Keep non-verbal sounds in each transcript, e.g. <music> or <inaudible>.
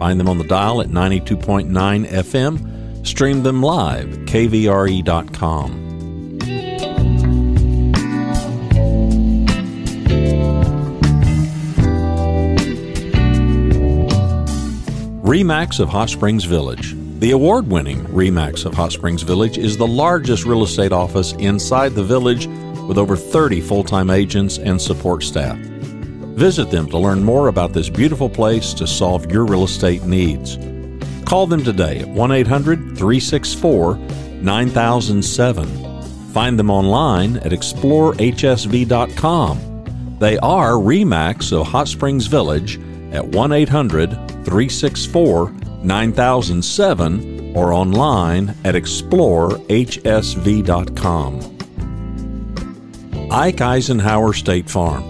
Find them on the dial at 92.9 FM. Stream them live at kvre.com. REMAX of Hot Springs Village. The award winning REMAX of Hot Springs Village is the largest real estate office inside the village with over 30 full time agents and support staff. Visit them to learn more about this beautiful place to solve your real estate needs. Call them today at 1 800 364 9007. Find them online at explorehsv.com. They are REMAX of Hot Springs Village at 1 800 364 9007 or online at explorehsv.com. Ike Eisenhower State Farm.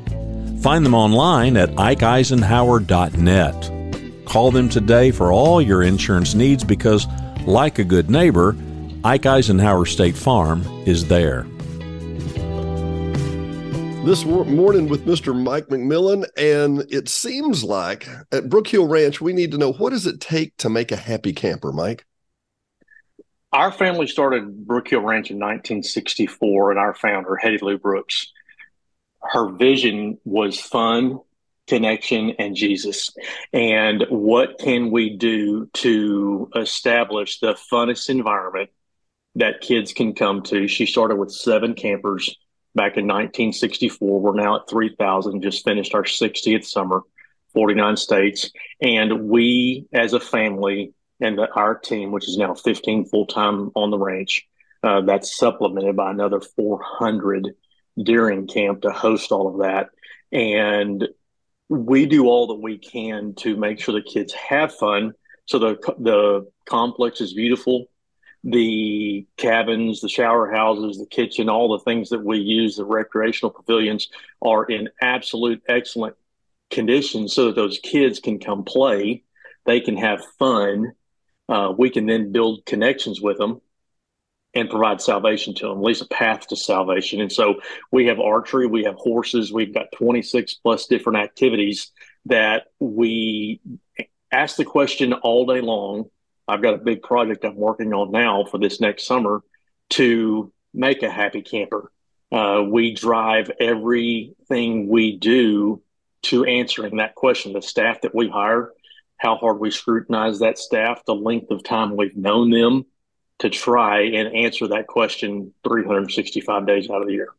Find them online at ikeeisenhower.net. Call them today for all your insurance needs because, like a good neighbor, Ike Eisenhower State Farm is there. This morning with Mr. Mike McMillan, and it seems like at Brookhill Ranch, we need to know what does it take to make a happy camper, Mike? Our family started Brookhill Ranch in 1964, and our founder, Hettie Lou Brooks, her vision was fun, connection, and Jesus. And what can we do to establish the funnest environment that kids can come to? She started with seven campers back in 1964. We're now at 3,000, just finished our 60th summer, 49 states. And we, as a family, and the, our team, which is now 15 full time on the ranch, uh, that's supplemented by another 400 during camp to host all of that. And we do all that we can to make sure the kids have fun. So the the complex is beautiful the cabins, the shower houses, the kitchen, all the things that we use, the recreational pavilions are in absolute excellent condition so that those kids can come play, they can have fun. Uh, we can then build connections with them and provide salvation to them, at least a path to salvation. And so we have archery, we have horses, we've got 26 plus different activities that we ask the question all day long I've got a big project I'm working on now for this next summer to make a happy camper. Uh, we drive everything we do to answering that question. The staff that we hire, how hard we scrutinize that staff, the length of time we've known them to try and answer that question 365 days out of the year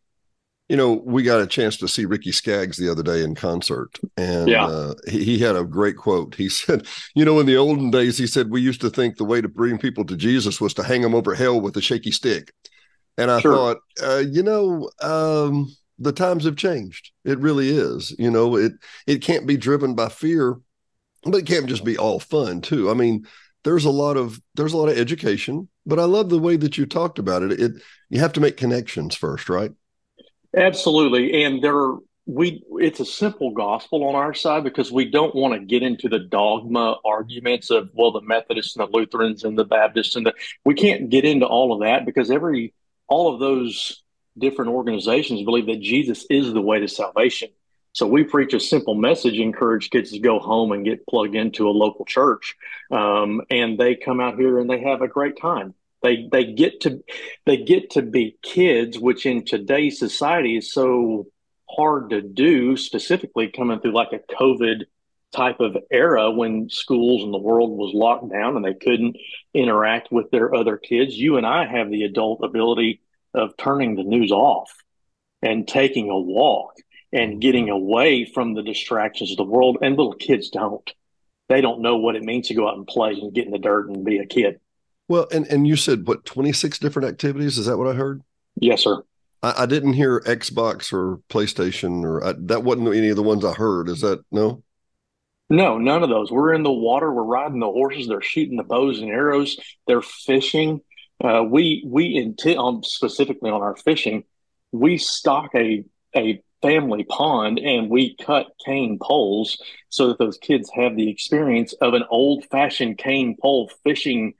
you know, we got a chance to see Ricky Skaggs the other day in concert, and yeah. uh, he, he, had a great quote. He <laughs> said, "You know, in the olden days, he said we used to think the way to bring people to Jesus was to hang them over hell with a shaky stick." And I sure. thought, uh, you know, um, the times have changed. It really is. You know, it it can't be driven by fear, but it can't just be all fun too. I mean, there's a lot of there's a lot of education, but I love the way that you talked about it. It you have to make connections first, right? Absolutely. And there we it's a simple gospel on our side because we don't want to get into the dogma arguments of well the Methodists and the Lutherans and the Baptists and the we can't get into all of that because every all of those different organizations believe that Jesus is the way to salvation. So we preach a simple message, encourage kids to go home and get plugged into a local church, um, and they come out here and they have a great time. They they get to they get to be kids, which in today's society is so hard to do. Specifically, coming through like a COVID type of era when schools and the world was locked down and they couldn't interact with their other kids. You and I have the adult ability of turning the news off and taking a walk and getting away from the distractions of the world. And little kids don't. They don't know what it means to go out and play and get in the dirt and be a kid. Well, and, and you said what, 26 different activities? Is that what I heard? Yes, sir. I, I didn't hear Xbox or PlayStation or I, that wasn't any of the ones I heard. Is that no? No, none of those. We're in the water. We're riding the horses. They're shooting the bows and arrows. They're fishing. Uh, we we intend on specifically on our fishing. We stock a a family pond and we cut cane poles so that those kids have the experience of an old fashioned cane pole fishing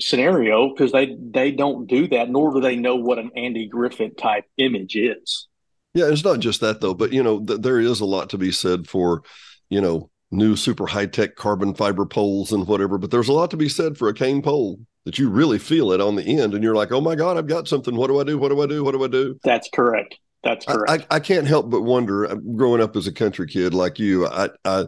scenario because they they don't do that nor do they know what an Andy Griffith type image is. Yeah, it's not just that though, but you know th- there is a lot to be said for you know new super high tech carbon fiber poles and whatever, but there's a lot to be said for a cane pole that you really feel it on the end and you're like, oh my God, I've got something. What do I do? What do I do? What do I do? That's correct. That's correct. I, I, can't help but wonder, uh, growing up as a country kid like you, I, I,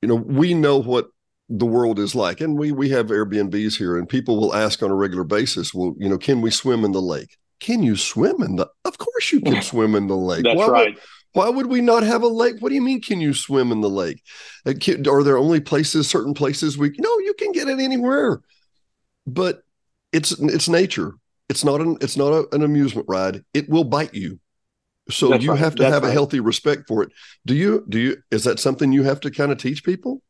you know, we know what the world is like, and we we have Airbnbs here, and people will ask on a regular basis, well, you know, can we swim in the lake? Can you swim in the? Of course, you can swim in the lake. That's why right. Would, why would we not have a lake? What do you mean? Can you swim in the lake? Uh, are there only places, certain places we? No, you can get it anywhere. But it's it's nature. It's not an it's not a, an amusement ride. It will bite you. So That's you right. have to That's have right. a healthy respect for it. Do you do you is that something you have to kind of teach people?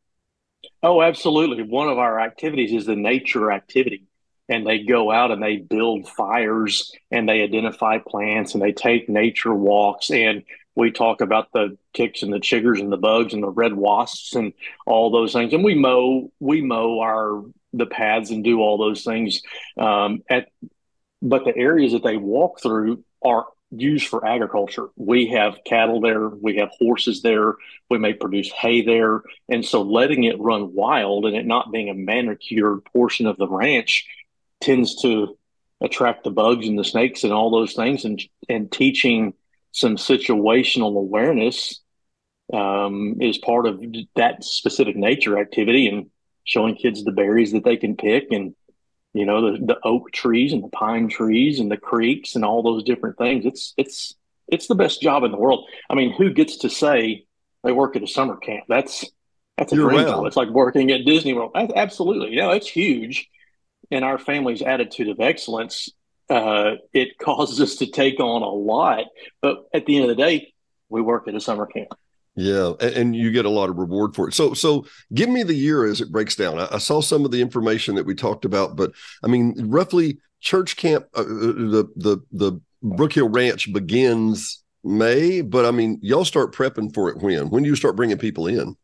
Oh, absolutely. One of our activities is the nature activity. And they go out and they build fires and they identify plants and they take nature walks. And we talk about the ticks and the chiggers and the bugs and the red wasps and all those things. And we mow, we mow our the paths and do all those things. Um, at but the areas that they walk through are used for agriculture. We have cattle there, we have horses there, we may produce hay there. And so letting it run wild and it not being a manicured portion of the ranch tends to attract the bugs and the snakes and all those things and and teaching some situational awareness um, is part of that specific nature activity and showing kids the berries that they can pick and you know the, the oak trees and the pine trees and the creeks and all those different things. It's it's it's the best job in the world. I mean who gets to say they work at a summer camp? That's that's a dream job. It's like working at disney world. That's, absolutely yeah it's huge. In our family's attitude of excellence uh, it <laughs> causes us to take on a lot. But at the end of the day we work at a summer camp yeah, and you get a lot of reward for it. So, so give me the year as it breaks down. I, saw some of the information that we talked about, but I mean, roughly, church camp, uh, uh, the the the Brookhill Ranch begins May, but I mean, y'all start prepping for it when? When do you start bringing people in?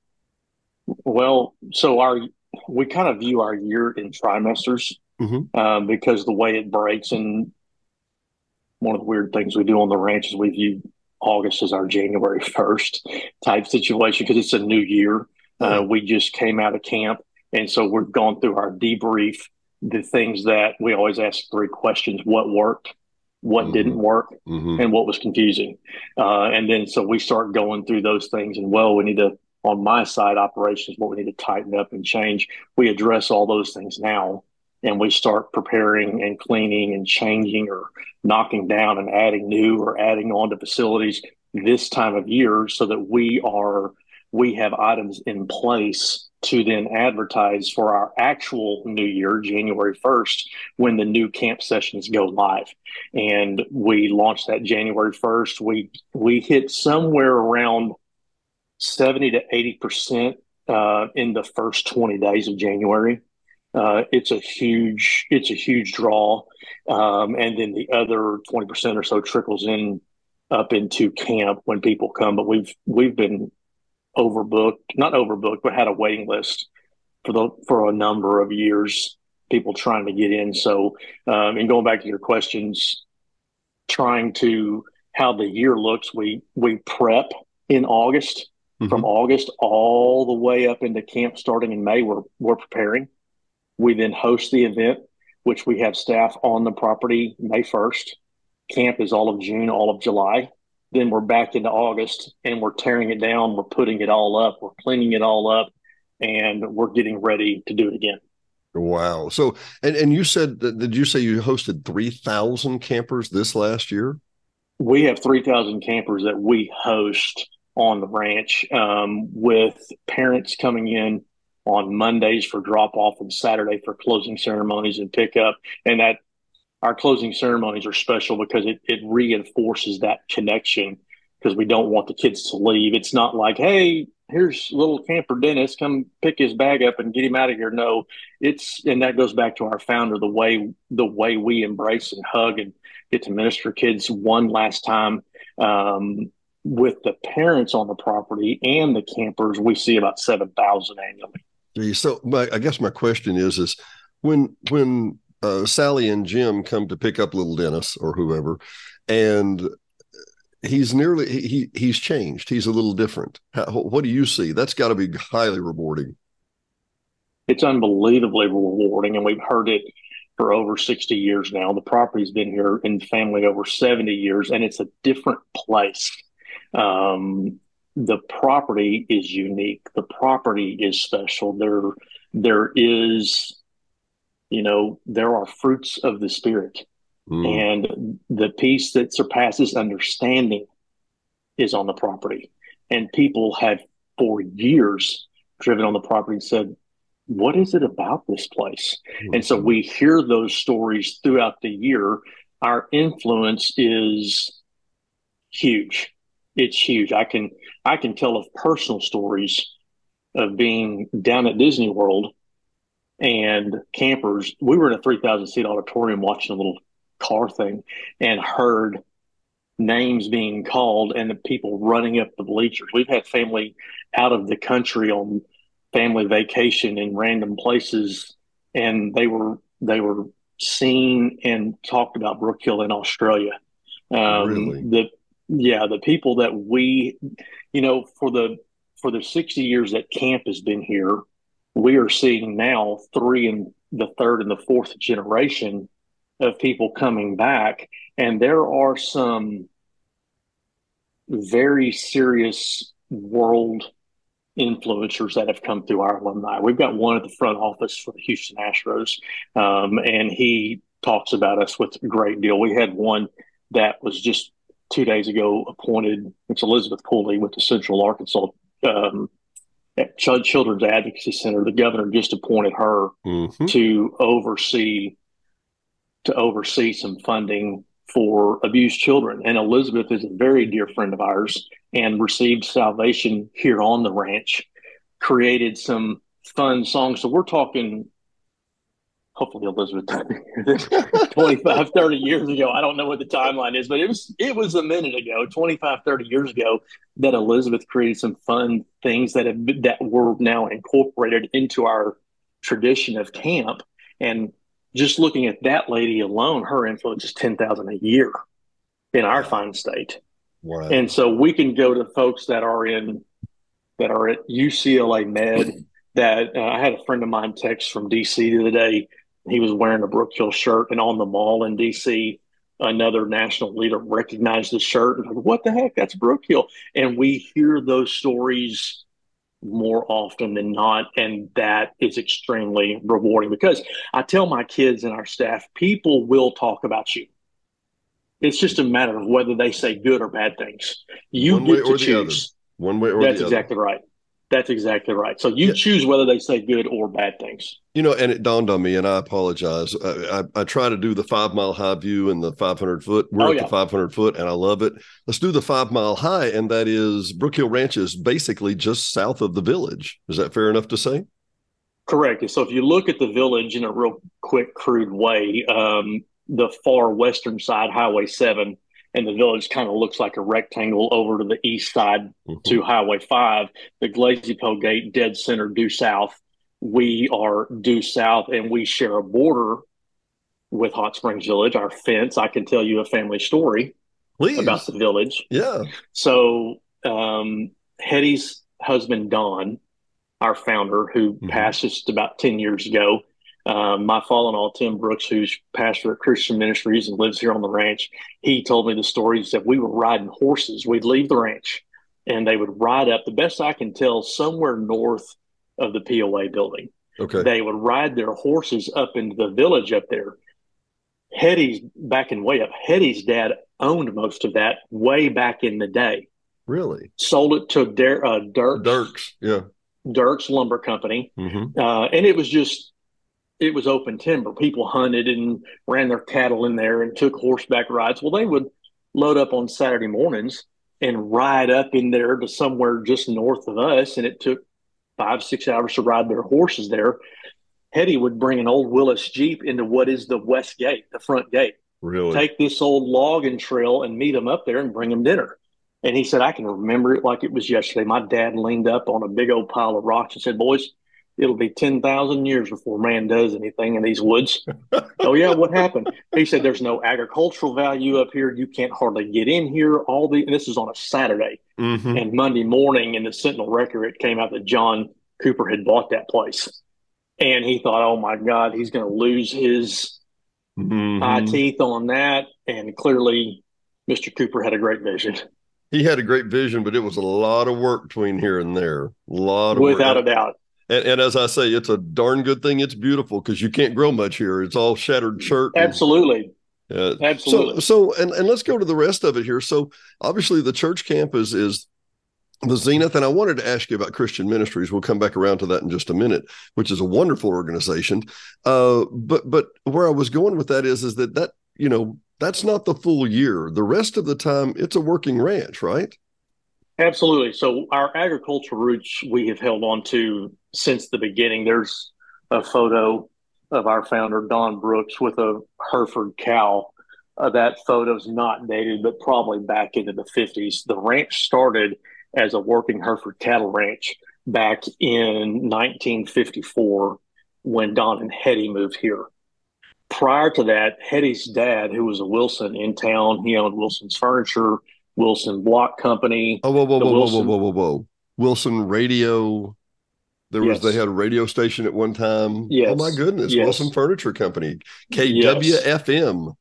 Well, so our we kind of view our year in trimesters mm-hmm. um, because the way it breaks, and one of the weird things we do on the ranch is we view August is our January 1st type situation because it's a new year. Uh, we just came out of camp. And so we've gone through our debrief, the things that we always ask three questions what worked, what mm-hmm. didn't work, mm-hmm. and what was confusing. Uh, and then so we start going through those things. And well, we need to, on my side, operations, what we need to tighten up and change. We address all those things now and we start preparing and cleaning and changing or knocking down and adding new or adding on to facilities this time of year so that we are we have items in place to then advertise for our actual new year january 1st when the new camp sessions go live. And we launched that january 1st we we hit somewhere around 70 to 80 percent uh, in the first 20 days of january uh, it's a huge it's a huge draw, um, and then the other twenty percent or so trickles in up into camp when people come. But we've we've been overbooked, not overbooked, but had a waiting list for the for a number of years. People trying to get in. So, um, and going back to your questions, trying to how the year looks, we we prep in August. Mm-hmm. From August all the way up into camp starting in May, we're we're preparing we then host the event, which we have staff on the property May 1st. Camp is all of June, all of July. then we're back into August and we're tearing it down. We're putting it all up. We're cleaning it all up and we're getting ready to do it again. Wow. So, and, and you said, did you say you hosted 3,000 campers this last year? We have 3,000 campers that we host on the ranch um, with parents coming in on Mondays for drop off and Saturday for closing ceremonies and pickup. And that our closing ceremonies are special because it, it reinforces that connection because we don't want the kids to leave. It's not like, hey, here's little camper Dennis, come pick his bag up and get him out of here. No, it's and that goes back to our founder, the way the way we embrace and hug and get to minister kids one last time. Um, with the parents on the property and the campers, we see about seven thousand annually. So, my, I guess my question is: is when when uh, Sally and Jim come to pick up little Dennis or whoever, and he's nearly he he's changed. He's a little different. How, what do you see? That's got to be highly rewarding. It's unbelievably rewarding, and we've heard it for over 60 years now. The property's been here in family over 70 years, and it's a different place. Um, the property is unique. The property is special. There, there is, you know, there are fruits of the spirit Mm. And the peace that surpasses understanding is on the property. And people have for years driven on the property and said, What is it about this place? Mm. And so we hear those stories throughout the year. Our influence is huge. It's huge. I can I can tell of personal stories of being down at Disney World and campers. We were in a 3,000 seat auditorium watching a little car thing and heard names being called and the people running up the bleachers. We've had family out of the country on family vacation in random places and they were they were seen and talked about Brookhill in Australia. Um, really? the yeah, the people that we you know for the for the 60 years that camp has been here, we are seeing now three and the third and the fourth generation of people coming back. And there are some very serious world influencers that have come through our alumni. We've got one at the front office for the Houston Astros, um, and he talks about us with a great deal. We had one that was just two days ago appointed. It's Elizabeth Cooley with the Central Arkansas um, Children's Advocacy Center. The governor just appointed her mm-hmm. to oversee to oversee some funding for abused children. And Elizabeth is a very dear friend of ours and received salvation here on the ranch, created some fun songs. So we're talking, hopefully Elizabeth <laughs> 25, 30 years ago. I don't know what the timeline is, but it was, it was a minute ago, 25, 30 years ago that Elizabeth created some fun things that have, that were now incorporated into our tradition of camp. And just looking at that lady alone, her influence is 10,000 a year in our fine state. Wow. And so we can go to folks that are in, that are at UCLA Med that uh, I had a friend of mine text from DC the other day. He was wearing a Brookhill shirt and on the mall in DC, another national leader recognized the shirt and like, what the heck? That's Brookhill. And we hear those stories more often than not. And that is extremely rewarding because I tell my kids and our staff, people will talk about you. It's just a matter of whether they say good or bad things. You One get to choose. One way or other. That's exactly right. That's exactly right. So you yeah. choose whether they say good or bad things. You know, and it dawned on me, and I apologize. I, I, I try to do the five mile high view and the 500 foot. We're oh, at yeah. the 500 foot, and I love it. Let's do the five mile high, and that is Brookhill Ranch is basically just south of the village. Is that fair enough to say? Correct. So if you look at the village in a real quick, crude way, um, the far western side, Highway 7, and the village kind of looks like a rectangle over to the east side mm-hmm. to Highway 5. The Glazypeau Gate, dead center due south. We are due south, and we share a border with Hot Springs Village. Our fence, I can tell you a family story Please. about the village. Yeah. So, um, Hettie's husband, Don, our founder, who mm-hmm. passed just about 10 years ago, Um, my father-in-law Tim Brooks, who's pastor at Christian Ministries and lives here on the ranch, he told me the story. stories that we were riding horses. We'd leave the ranch, and they would ride up. The best I can tell, somewhere north of the POA building. Okay. They would ride their horses up into the village up there. Hettie's backing way up. Hettie's dad owned most of that way back in the day. Really? Sold it to Der, uh, Dierks. Dierks, yeah. Dierks Lumber Company. Mm-hmm. Uh, and it was just, it was open timber. People hunted and ran their cattle in there and took horseback rides. Well, they would load up on Saturday mornings and ride up in there to somewhere just north of us. And it took five, six hours to ride their horses there. Hettie would bring an old Willys Jeep into what is the west gate, the front gate. Really? Take this old logging trail and meet them up there and bring them dinner. And he said, I can remember it like it was yesterday. My dad leaned up on a big old pile of rocks and said, Boys, it'll be 10,000 years before man does anything in these woods. <laughs> oh, yeah, what happened? He said, There's no agricultural value up here. You can't hardly get in here. All the, this is on a Saturday. Mm-hmm. And Monday morning in the Sentinel Record, it came out that John Cooper had bought that place. And he thought, oh my God, he's going to lose his Mm-hmm. eye teeth on that. And clearly, Mr. Cooper had a great vision. He had a great vision, but it was a lot of work between here and there. A lot of work Without work. a doubt. And, and as I say, it's a darn good thing it's beautiful because you can't grow much here. It's all shattered chert. and- Absolutely. Uh, Absolutely. So, so and, and let's go to the rest of it here. So, obviously, the church camp is is the zenith, and I wanted to ask you about Christian Ministries. We'll come back around to that in just a minute, which is a wonderful organization. Uh, but but where I was going with that is is that that you know that's not the full year. The rest of the time, it's a working ranch, right? Absolutely. So our agricultural roots we have held on to since the beginning. There's a photo of our founder Don Brooks with a Hereford cow. Uh, that photo's not dated, but probably back into the 50s. The ranch started as a working Hereford cattle ranch back in 1954 when Don and Hettie moved here. Prior to that, Hettie's dad, who was a Wilson in town, he owned Wilson's Furniture, Wilson Block Company. Oh, whoa, whoa, whoa, whoa, whoa, whoa, whoa, whoa! Wilson Radio. There was they had a radio station at one time. Yes. Oh my goodness! Yes. Wilson Furniture Company, Yes. KWFM.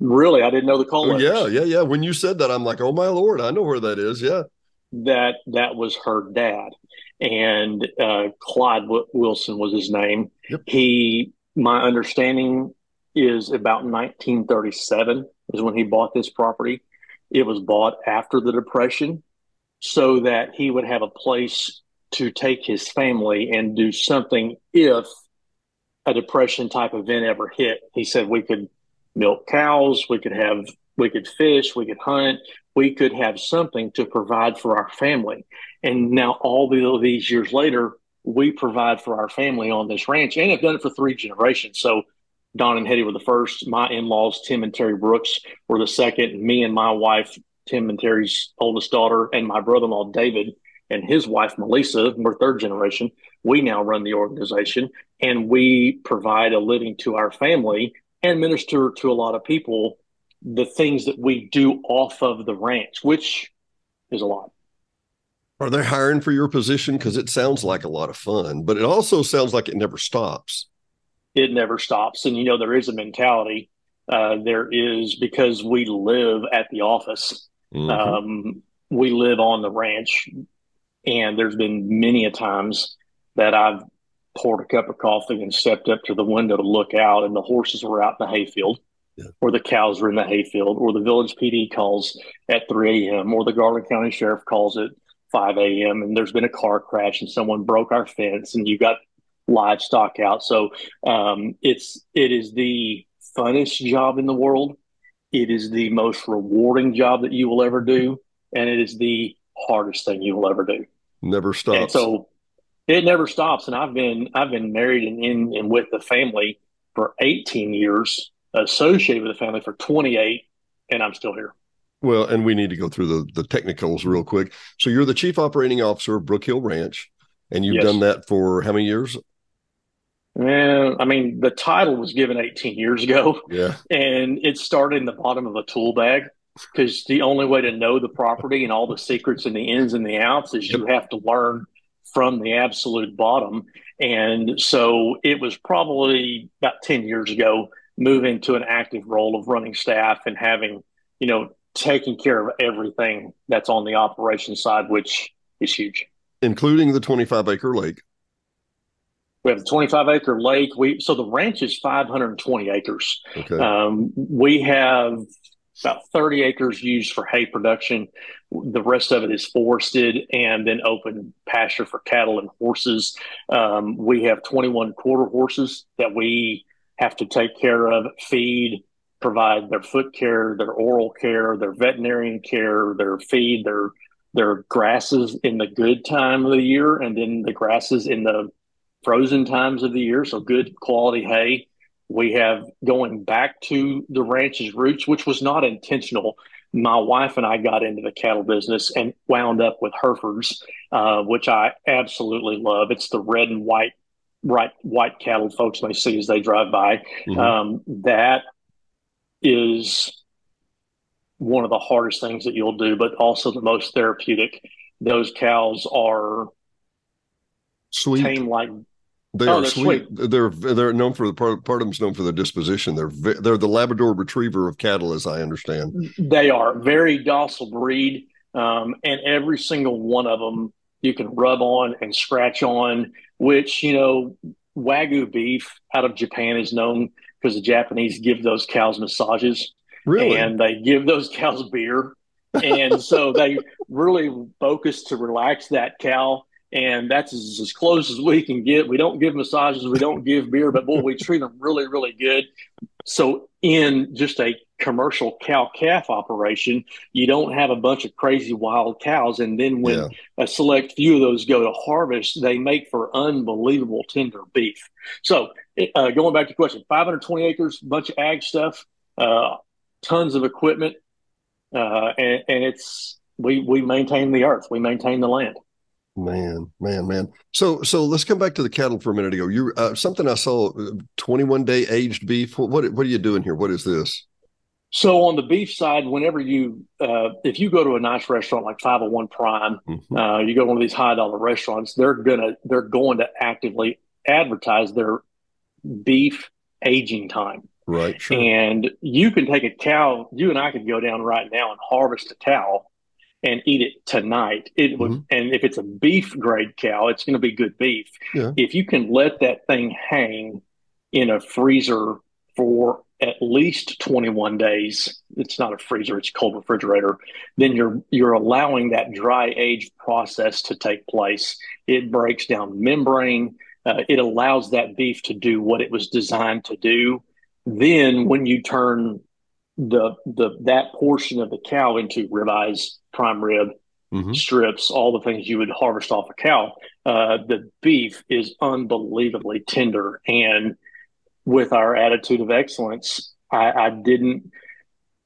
Really, I didn't know the call Oh, yeah, yeah, yeah. When you said that, I'm like, oh my lord, I know where that is. Yeah. that that was her dad and uh, clyde w- wilson was his name Yep. he my understanding is about 1937 is when he bought this property it was bought after the depression so that he would have a place to take his family and do something if a depression type event ever hit he said we could milk cows we could have we could fish we could hunt we could have something to provide for our family. And now, all the, these years later, we provide for our family on this ranch and have done it for three generations. So, Don and Hettie were the first. My in laws, Tim and Terry Brooks, were the second. Me and my wife, Tim and Terry's oldest daughter, and my brother in law, David, and his wife, Melissa, we're third generation. We now run the organization and we provide a living to our family and minister to a lot of people the things that we do off of the ranch, which is a lot. Are they hiring for your position? Because it sounds like a lot of fun, but it also sounds like it never stops. It never stops. And, you know, there is a mentality. Uh, there is because we live at the office, Mhm. um, we live on the ranch. And there's been many a times that I've poured a cup of coffee and stepped up to the window to look out, and the horses were out in the hayfield. Yeah. Or the cows were in the hayfield, or the village PD calls at 3 a.m., or the Garland County Sheriff calls at 5 a.m. and there's been a car crash and someone broke our fence and you got livestock out. So um, it's it is the funnest job in the world. It is the most rewarding job that you will ever do, and it is the hardest thing you will ever do. Never And stops. so it never stops. And I've been I've been married and in and with the family for 18 years, associated with the family for 28, and I'm still here. well, and we need to go through the the technicals real quick. So you're the chief operating officer of Brookhill Ranch, and you've Yes. done that for how many years? Yeah, I mean, the title was given 18 years ago. Yeah. <laughs> and it started in the bottom of a tool bag because the only way to know the property and all the secrets and the ins and the outs is you have to learn from the absolute bottom. And so it was probably about 10 years ago, moving to an active role of running staff and having, you know, taking care of everything that's on the operation side, which is huge. Including the 25 acre lake. We have the 25 acre lake. We so the ranch is 520 acres. Okay. Um, we have about 30 acres used for hay production. The rest of it is forested and then open pasture for cattle and horses. Um, we have 21 quarter horses that we have to take care of, feed, provide their foot care, their oral care, their veterinarian care, their feed, their their grasses in the good time of the year, and then the grasses in the frozen times of the year. So good quality hay. We have going back to the ranch's roots, which was not intentional. My wife and I got into the cattle business and wound up with Herefords, uh, which I absolutely love. It's the red and white, right, white cattle folks may see as they drive by. Mm-hmm. Um, that is one of the hardest things that you'll do, but also the most therapeutic. Those cows are sweet, tame like they oh, are sweet. sweet. They're they're known for the part, part of them's known for their disposition. They're they're the Labrador Retriever of cattle, as I understand. They are very docile breed, um, and every single one of them you can rub on and scratch on. Which you know, wagyu beef out of Japan is known because the Japanese give those cows massages, really, and they give those cows beer, and so they really focus to relax that cow and that's as, as, close as we can get. We don't give massages, we don't give beer, but boy, we <laughs> treat them really, really good. So, in just a commercial cow calf operation, you don't have a bunch of crazy wild cows. And then when yeah. a select few of those go to harvest, they make for unbelievable tender beef. So, uh, going back to your question 520 acres, bunch of ag stuff, uh, tons of equipment, uh, and, and it's we we maintain the earth, we maintain the land. Man, man, man. So, so let's come back to the cattle for a minute ago. You uh, something I saw, uh, twenty-one day aged beef. What, what, what are you doing here? What is this? So on the beef side, whenever you, uh, if you go to a nice restaurant like 501 Prime, mm-hmm. uh, you go to one of these high dollar restaurants, they're gonna they're going to actively advertise their beef aging time. Right. Sure. And you can take a cow. You and I could go down right now and harvest a cow and eat it tonight. It would, mm-hmm. and if it's a beef grade cow, it's going to be good beef. Yeah. If you can let that thing hang in a freezer for at least 21 days, it's not a freezer, it's a cold refrigerator, then you're you're allowing that dry age process to take place. It breaks down membrane. Uh, it allows that beef to do what it was designed to do. Then, when you turn the the that portion of the cow into ribeyes, prime rib, mm-hmm. strips, all the things you would harvest off a cow. Uh, the beef is unbelievably tender, and with our attitude of excellence, I, I didn't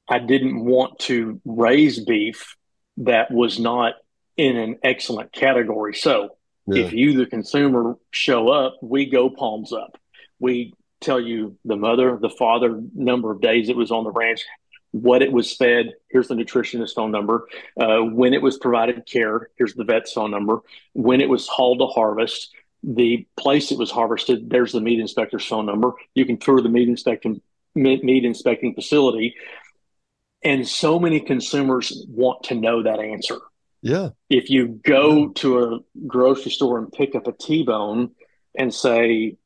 I didn't want to raise beef that was not in an excellent category. So yeah. if you, the consumer, show up, we go palms up. We tell you the mother, the father, number of days it was on the ranch, what it was fed. Here's the nutritionist phone number. Uh, when it was provided care. Here's the vet's phone number. When it was hauled to harvest. The place it was harvested. There's the meat inspector's phone number. You can tour the meat inspecting meat inspecting facility. And so many consumers want to know that answer. Yeah. If you go yeah. to a grocery store and pick up a T-bone and say,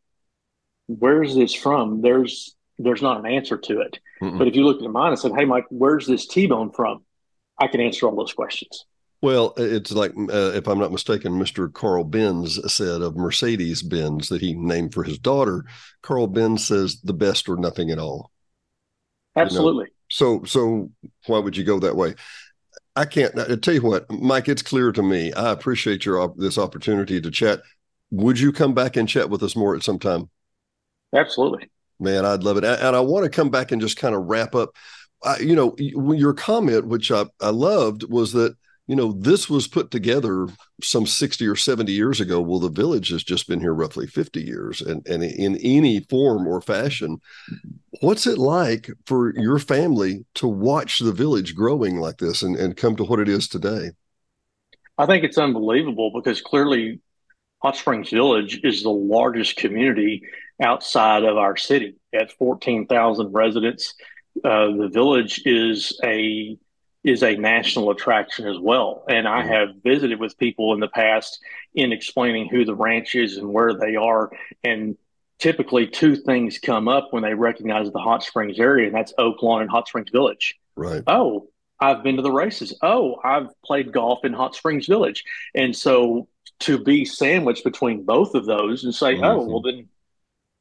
where's this from? There's there's not an answer to it. Mm-mm. But if you looked at mine and said, "Hey, Mike, where's this T-bone from?" I can answer all those questions. Well, it's like, uh, if I'm not mistaken, Mr. Carl Benz said of Mercedes Benz that he named for his daughter. Carl Benz says the best or nothing at all. Absolutely. You know? So, so why would you go that way? I can't I tell you what, Mike. It's clear to me. I appreciate your this opportunity to chat. Would you come back and chat with us more at some time? Absolutely. Man, I'd love it. And I want to come back and just kind of wrap up. Uh, you know, your comment, which I, I loved, was that, you know, this was put together some 60 or 70 years ago. Well, the village has just been here roughly 50 years and, and in any form or fashion. What's it like for your family to watch the village growing like this and, and come to what it is today? I think it's unbelievable because clearly Hot Springs Village is the largest community outside of our city at 14,000 residents. Uh, the village is a is a national attraction as well. And I have visited with people in the past in explaining who the ranch is and where they are. And typically, two things come up when they recognize the Hot Springs area, and that's Oaklawn and Hot Springs Village. Right. Oh, I've been to the races. Oh, I've played golf in Hot Springs Village. And so to be sandwiched between both of those and say, mm-hmm. oh, well, then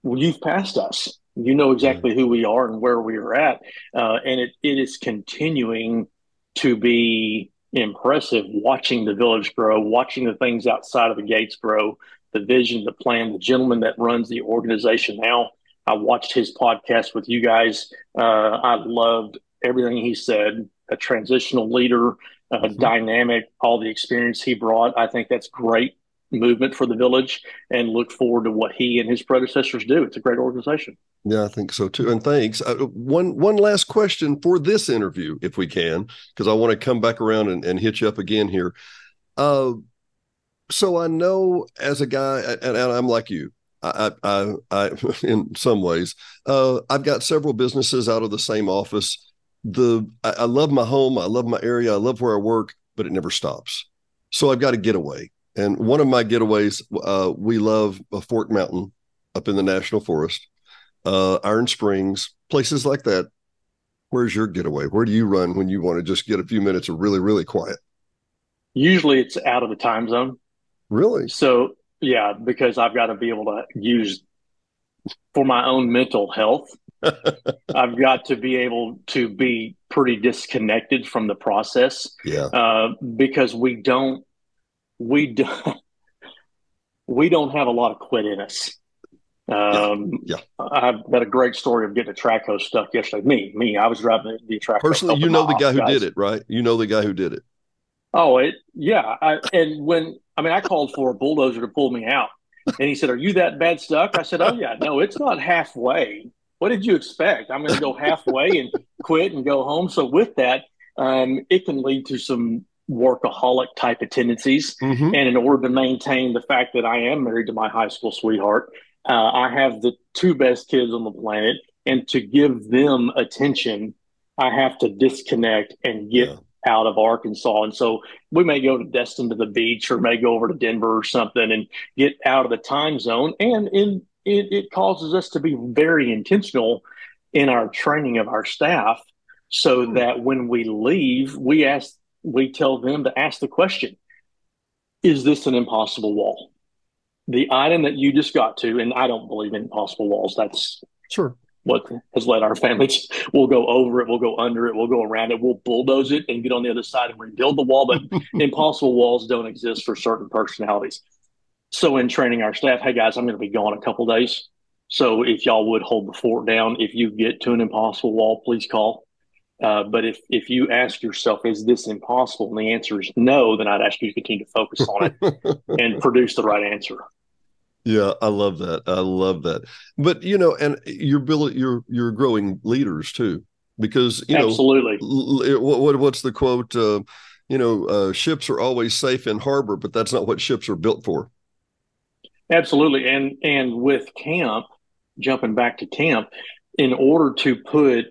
well, you've passed us. You know exactly who we are and where we are at. Uh, and it, it is continuing to be impressive watching the village grow, watching the things outside of the gates grow, the vision, the plan, the gentleman that runs the organization now. I watched his podcast with you guys. Uh, I loved everything he said. A transitional leader, uh, mm-hmm. dynamic, all the experience he brought. I think that's great movement for the village and look forward to what he and his predecessors do. It's a great organization. Yeah, I think so too. And thanks. Uh, one one last question for this interview, if we can, because I want to come back around and, and hit you up again here. Uh, so I know as a guy, and, and I'm like you. I, I, I, <laughs> in some ways, uh, I've got several businesses out of the same office. The I, I love my home, I love my area, I love where I work, but it never stops. So I've got to get away. And one of my getaways, uh, we love Fork Mountain up in the National Forest, uh, Iron Springs, places like that. Where's your getaway? Where do you run when you want to just get a few minutes of really, really quiet? Usually it's out of the time zone. Really? So, yeah, because I've got to be able to use for my own mental health. <laughs> I've got to be able to be pretty disconnected from the process. Yeah. Uh, because we don't we don't we don't have a lot of quit in us. Um, yeah, yeah. I've got a great story of getting a track hoe stuck yesterday. Me, me, I was driving the, the track. Personally, you know the guy who guys. did it, right? You know the guy who did it. Oh, it yeah. I, and when I mean, I called for a bulldozer to pull me out, and he said, "Are you that bad stuck?" I said, "Oh yeah, no, it's not halfway. What did you expect? I'm going to go halfway and quit and go home." So with that, um, it can lead to some workaholic type of tendencies. Mm-hmm. And in order to maintain the fact that I am married to my high school sweetheart, uh, I have the two best kids on the planet. And to give them attention, I have to disconnect and get yeah. out of Arkansas. And so we may go to Destin to the beach or may go over to Denver or something and get out of the time zone. And in, it, it causes us to be very intentional in our training of our staff so hmm. that when we leave, we ask we tell them to ask the question Is this an impossible wall? The item that you just got to, and I don't believe in impossible walls. That's sure what has led our families. <laughs> We'll go over it, we'll go under it, we'll go around it, we'll bulldoze it and get on the other side and rebuild the wall. But <laughs> impossible walls don't exist for certain personalities. So, in training our staff, hey guys, I'm going to be gone a couple days. So, if y'all would hold the fort down, if you get to an impossible wall, please call. Uh, but if if you ask yourself, is this impossible? And the answer is no, then I'd ask you to continue to focus on it <laughs> and produce the right answer. Yeah, I love that. I love that. But you know, and you're building, you're you're growing leaders too, because you absolutely. know, what, what what's the quote? Uh, you know, uh, ships are always safe in harbor, but that's not what ships are built for. Absolutely, and and with camp, jumping back to camp, in order to put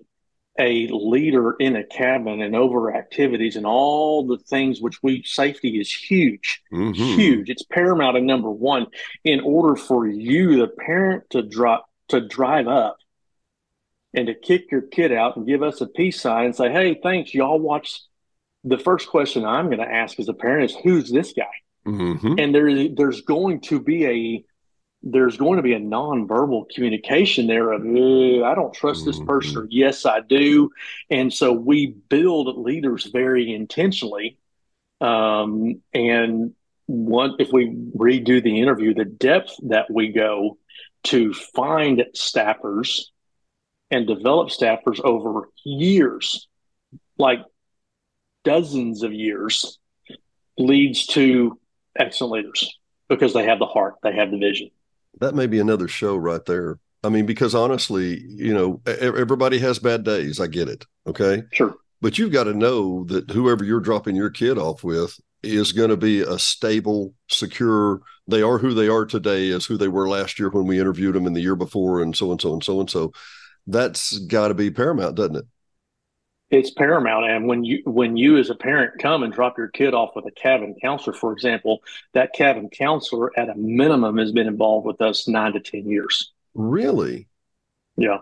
a leader in a cabin and over activities and all the things which we safety is huge mm-hmm. huge. It's paramount and number one. In order for you the parent to drop to drive up and to kick your kid out and give us a peace sign and say hey thanks. Y'all watch. The first question i'm going to ask as a parent is who's this guy? Mm-hmm. and there, there's going to be a there's going to be a nonverbal communication there of I don't trust this person or mm-hmm. yes I do, and so we build leaders very intentionally. Um, and what if we redo the interview, the depth that we go to find staffers and develop staffers over years, like dozens of years, leads to excellent leaders because they have the heart, they have the vision that may be another show right there. I mean, because honestly, you know, everybody has bad days. I get it. Okay. Sure. But you've got to know that whoever you're dropping your kid off with is going to be a stable, secure they are who they are today as who they were last year when we interviewed them in the year before and so and so and so and so that's got to be paramount doesn't it it's paramount. And when you when you as a parent come and drop your kid off with a cabin counselor for example that cabin counselor at a minimum has been involved with us nine to ten years. Really? Yeah.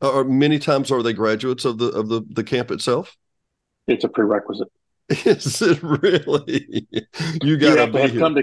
Uh, many times are they graduates of the of the the camp itself? It's a prerequisite. <laughs> Is it really? <laughs> You got to have come to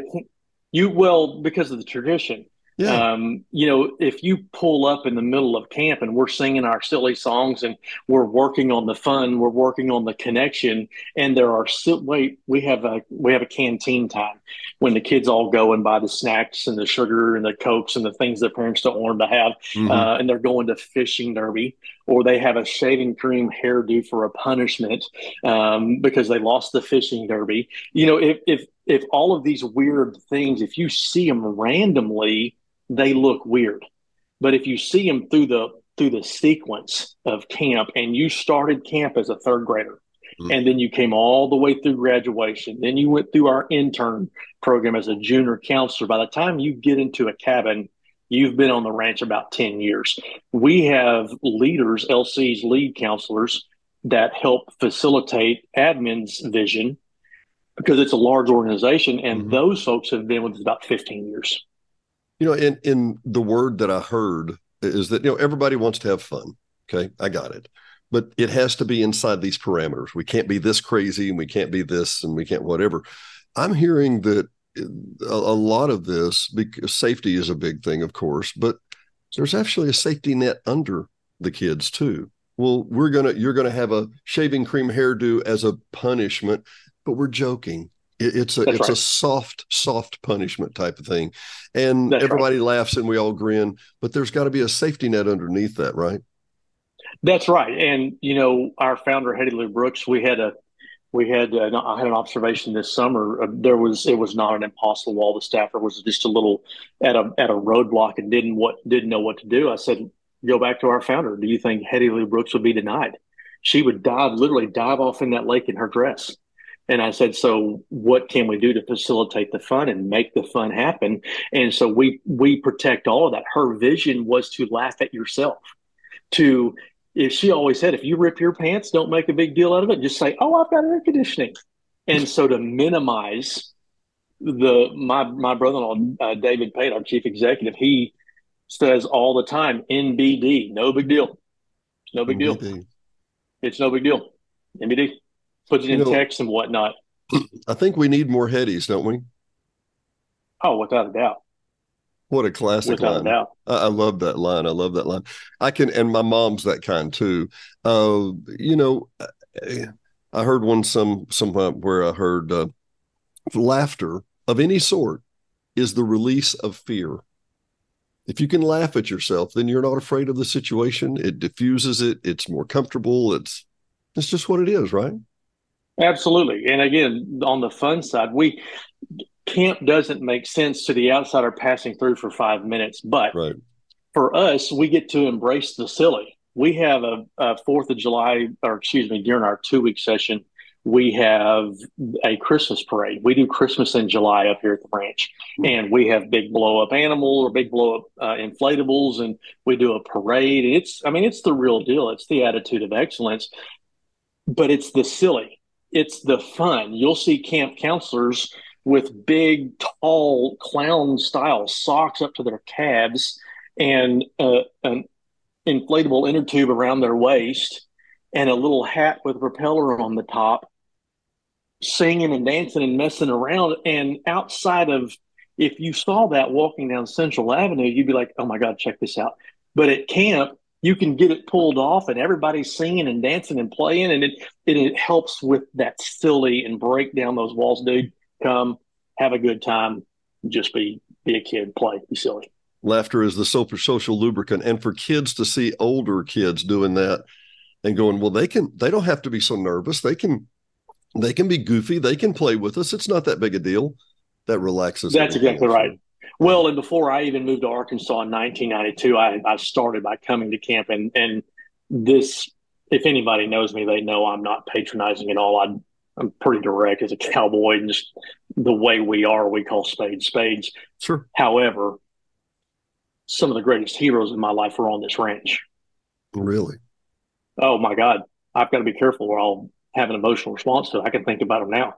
you well because of the tradition yeah. Um, you know, if you pull up in the middle of camp and we're singing our silly songs and we're working on the fun, we're working on the connection, and there are still wait, we have a we have a canteen time when the kids all go and buy the snacks and the sugar and the cokes and the things that parents don't want them to have, mm-hmm. uh, and they're going to fishing derby or they have a shaving cream hairdo for a punishment um, because they lost the fishing derby. You know, if if if all of these weird things, if you see them randomly they look weird. But if you see them through the through the sequence of camp and you started camp as a third grader mm-hmm. and then you came all the way through graduation, then you went through our intern program as a junior counselor. By the time you get into a cabin, you've been on the ranch about 10 years. We have leaders, LC's lead counselors that help facilitate admin's vision because it's a large organization and mm-hmm. those folks have been with us about 15 years you know in in the word that i heard is that you know everybody wants to have fun okay? I got it. But it has to be inside these parameters. We can't be this crazy and we can't be this and we can't whatever. I'm hearing that uh, a, a lot of this because safety is a big thing of course but there's actually a safety net under the kids too. Well we're gonna you're gonna have a shaving cream hairdo as a punishment but we're joking it's a That's it's right. a soft soft punishment type of thing, and That's everybody right. laughs and we all grin. But there's got to be a safety net underneath that, right? That's right. And you know, our founder Hettie Lou Brooks, we had a we had uh, I had an observation this summer. Uh, there was it was not an impossible wall. The staffer was just a little at a at a roadblock and didn't what didn't know what to do. I said, go back to our founder. Do you think Hettie Lou Brooks would be denied? She would dive literally dive off in that lake in her dress and I said, so what can we do to facilitate the fun and make the fun happen? And so we we protect all of that. Her vision was to laugh at yourself. To if she always said, if you rip your pants, don't make a big deal out of it. Just say, oh, I've got air conditioning. And so to minimize the my my brother-in-law uh, David Pate, our chief executive, he says all the time, NBD, no big deal, no big NBD. deal. It's no big deal. NBD puts it you in know, text and whatnot. I think we need more Hetties, don't we? Oh, without a doubt. What a classic without line! A I, I, love that line. I love that line. I can, and my mom's that kind too. Uh, you know, I heard one some somewhere where I heard uh, laughter of any sort is the release of fear. If you can laugh at yourself, then you're not afraid of the situation. It diffuses it. It's more comfortable. It's it's just what it is, right? Absolutely. And again, on the fun side, we camp doesn't make sense to the outsider passing through for five minutes, but right. for us, we get to embrace the silly. We have a, a Fourth of July, or excuse me, during our two week session, we have a Christmas parade. We do Christmas in July up here at the ranch, and we have big blow up animal or big blow up uh, inflatables, and we do a parade. It's, I mean, it's the real deal. It's the attitude of excellence, but it's the silly it's the fun. You'll see camp counselors with big, tall clown style socks up to their calves and uh, an inflatable inner tube around their waist and a little hat with a propeller on the top, singing and dancing and messing around. And outside of, if you saw that walking down Central Avenue, you'd be like, oh my God, check this out. But at camp, you can get it pulled off and everybody's singing and dancing and playing and it, it, it helps with that silly and break down those walls. Dude come have a good time. Just be be a kid play be silly. Laughter is the super social lubricant. And for kids to see older kids doing that and going well they can they don't have to be so nervous. They can they can be goofy. They can play with us. It's not that big a deal. That relaxes that's exactly right well, and before I even moved to Arkansas in 1992, I, I started by coming to camp, and and this, if anybody knows me, they know I'm not patronizing at all. I I'm pretty direct as a cowboy, and just the way we are, we call spades spades. Sure. However, some of the greatest heroes in my life are on this ranch. Really? Oh my God, I've got to be careful, or I'll have an emotional response to it. I can think about them now,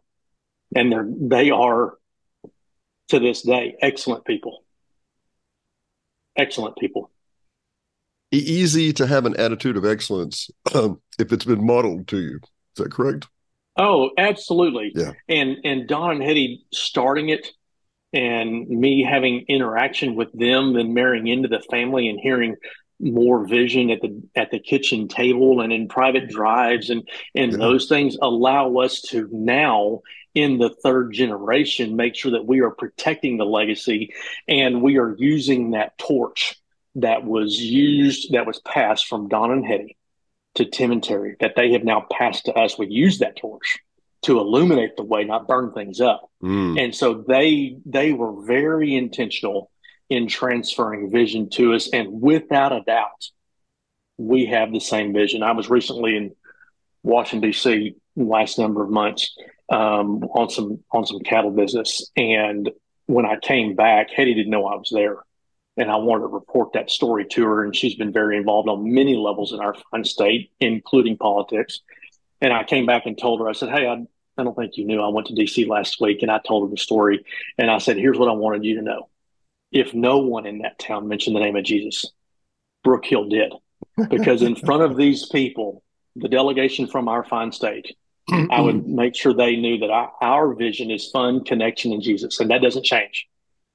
and they're they are to this day excellent people. Excellent people. Easy to have an attitude of excellence um, if it's been modeled to you. Is that correct? Oh, absolutely. Yeah. And and Don and Hettie starting it and me having interaction with them and marrying into the family and hearing more vision at the at the kitchen table and in private drives and and yeah. those things allow us to now in the third generation make sure that we are protecting the legacy and we are using that torch that was used that was passed from Don and Hettie to Tim and Terry that they have now passed to us. We use that torch to illuminate the way, not burn things up. Mm. And so they they were very intentional in transferring vision to us, and without a doubt, we have the same vision. I was recently in Washington D.C. last number of months um, on some on some cattle business, and when I came back, Hettie didn't know I was there and I wanted to report that story to her. And she's been very involved on many levels in our fine state, including politics. And I came back and told her, I said, Hey, I, I don't think you knew I went to DC last week. And I told her the story. And I said, Here's what I wanted you to know. If no one in that town mentioned the name of Jesus, Brookhill did. Because in front of these people, the delegation from our fine state, I would <clears throat> make sure they knew that our, our vision is fun, connection, and Jesus. And that doesn't change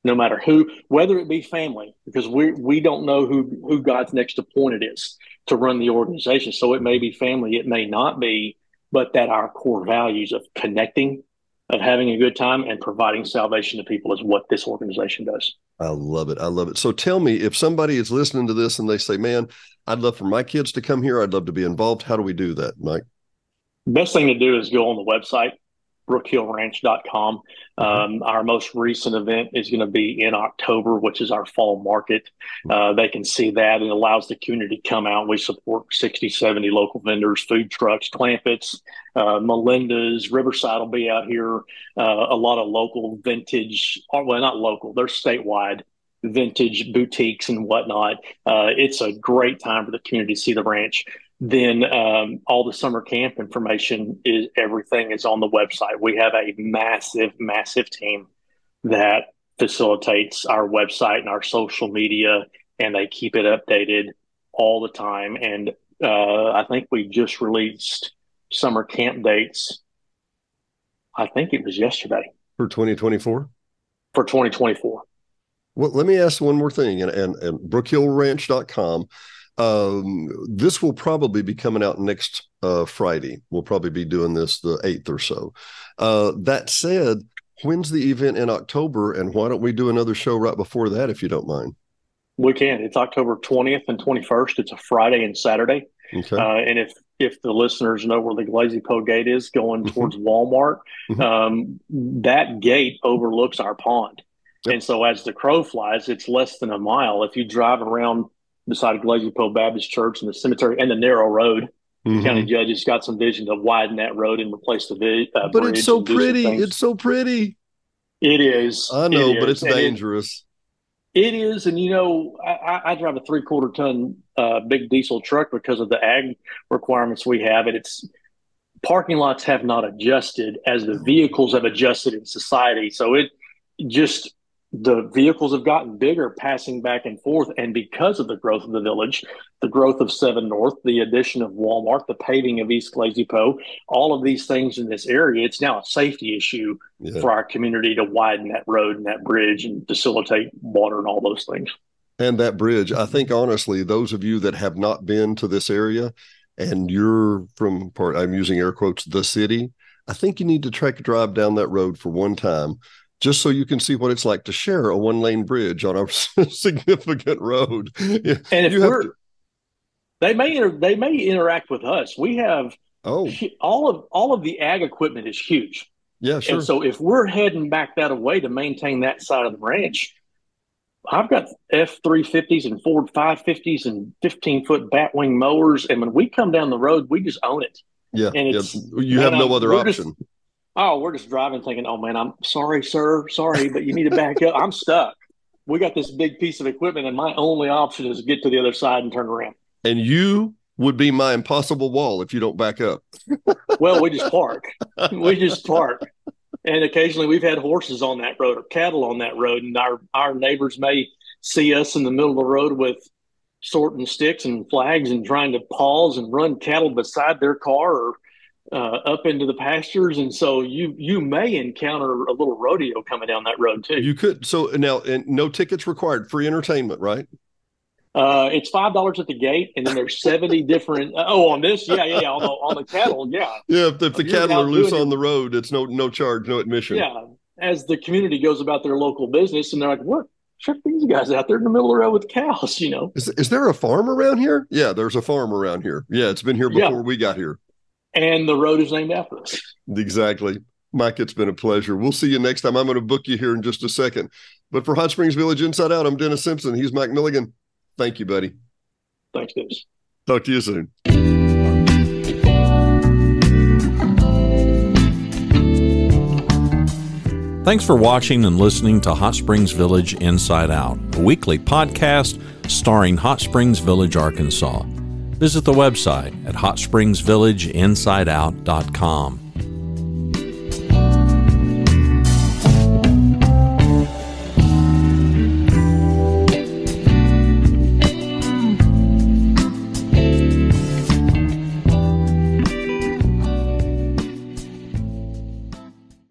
no matter who, whether it be family, because we we don't know who who God's next appointed is to run the organization. So it may be family, it may not be, but that our core values of connecting, of having a good time, and providing salvation to people is what this organization does. I love it. I love it. So tell me, if somebody is listening to this and they say, "Man, I'd love for my kids to come here. I'd love to be involved." How do we do that, Mike? Best thing to do is go on the website brookhillranch.com. Mm-hmm. Um, our most recent event is going to be in October, which is our fall market. Uh, they can see that. It allows the community to come out. We support 60, 70 local vendors, food trucks, Clampets, uh, Melinda's, Riverside will be out here. Uh, a lot of local vintage, well, not local, they're statewide vintage boutiques and whatnot. Uh, it's a great time for the community to see the ranch then um, all the summer camp information is everything is on the website. We have a massive, massive team that facilitates our website and our social media, and they keep it updated all the time. And uh, I think we just released summer camp dates. I think it was yesterday for 2024. For 2024. Well, let me ask one more thing, and and, and brookhillranch.com um, this will probably be coming out next uh, Friday. We'll probably be doing this the 8th or so. Uh, that said, when's the event in October? And why don't we do another show right before that, if you don't mind? We can. It's October 20th and 21st. It's a Friday and Saturday. Okay. Uh, and if if the listeners know where the Poe Gate is going mm-hmm. towards Walmart, mm-hmm. um, that gate overlooks our pond. Yep. And so as the crow flies, it's less than a mile. If you drive around beside Glasey Baptist Church and the cemetery and the narrow road. Mm-hmm. County judge has got some vision to widen that road and replace the uh, but it's so pretty. It's so pretty. It is. I know, it but it's dangerous. It, it is, and you know, I, I drive a three quarter ton uh, big diesel truck because of the ag requirements we have, and it's parking lots have not adjusted as the vehicles have adjusted in society. So it just the vehicles have gotten bigger passing back and forth. And because of the growth of the village the growth of seven north the addition of walmart the paving of east Glazypeau all of these things in this area it's now a safety issue yeah. for our community to widen that road and that bridge and facilitate water and all those things. And that bridge i think honestly those of you that have not been to this area and you're from part i'm using air quotes the city i think you need to track a drive down that road for one time just so you can see what it's like to share a one lane bridge on a <laughs> significant road. and if we're, to, they may inter, they may interact with us. We have oh all of all of the ag equipment is huge. Yeah, sure. And so if we're heading back that way to maintain that side of the ranch, I've got F three fifties and Ford five fifties and fifteen foot batwing mowers, and when we come down the road, we just own it. Yeah, and it's, yeah. you have no other option. Just, Oh, we're just driving thinking, oh man, I'm sorry, sir, sorry, but you need to back up. I'm stuck. We got this big piece of equipment, and my only option is to get to the other side and turn around. And you would be my impossible wall if you don't back up. well, we just park. We just park. And occasionally we've had horses on that road or cattle on that road, and our, our neighbors may see us in the middle of the road with sorting sticks and flags and trying to pause and run cattle beside their car or uh, up into the pastures, and so you you may encounter a little rodeo coming down that road too. You could so now and no tickets required, free entertainment, right? Uh, it's five dollars at the gate, and then there's seventy <laughs> different. Uh, oh, on this, yeah, yeah, yeah, on the on the cattle, yeah, yeah. If, if the cattle are loose on the road, it's no no charge, no admission. Yeah, as the community goes about their local business, and they're like, "What? Check these guys out! They're in the middle of the road with cows." You know, is is there a farm around here? Yeah, there's a farm around here. Yeah, it's been here before yeah. we got here and the road is named after us. Exactly. Mike, it's been a pleasure. We'll see you next time. I'm going to book you here in just a second. But for Hot Springs Village Inside Out, I'm Dennis Simpson. He's Mike McMillan. Thank you, buddy. Thanks, Dennis. Talk to you soon. Thanks for watching and listening to Hot Springs Village Inside Out, a weekly podcast starring Hot Springs Village, Arkansas. Visit the website at hotspringsvillageinsideout.com.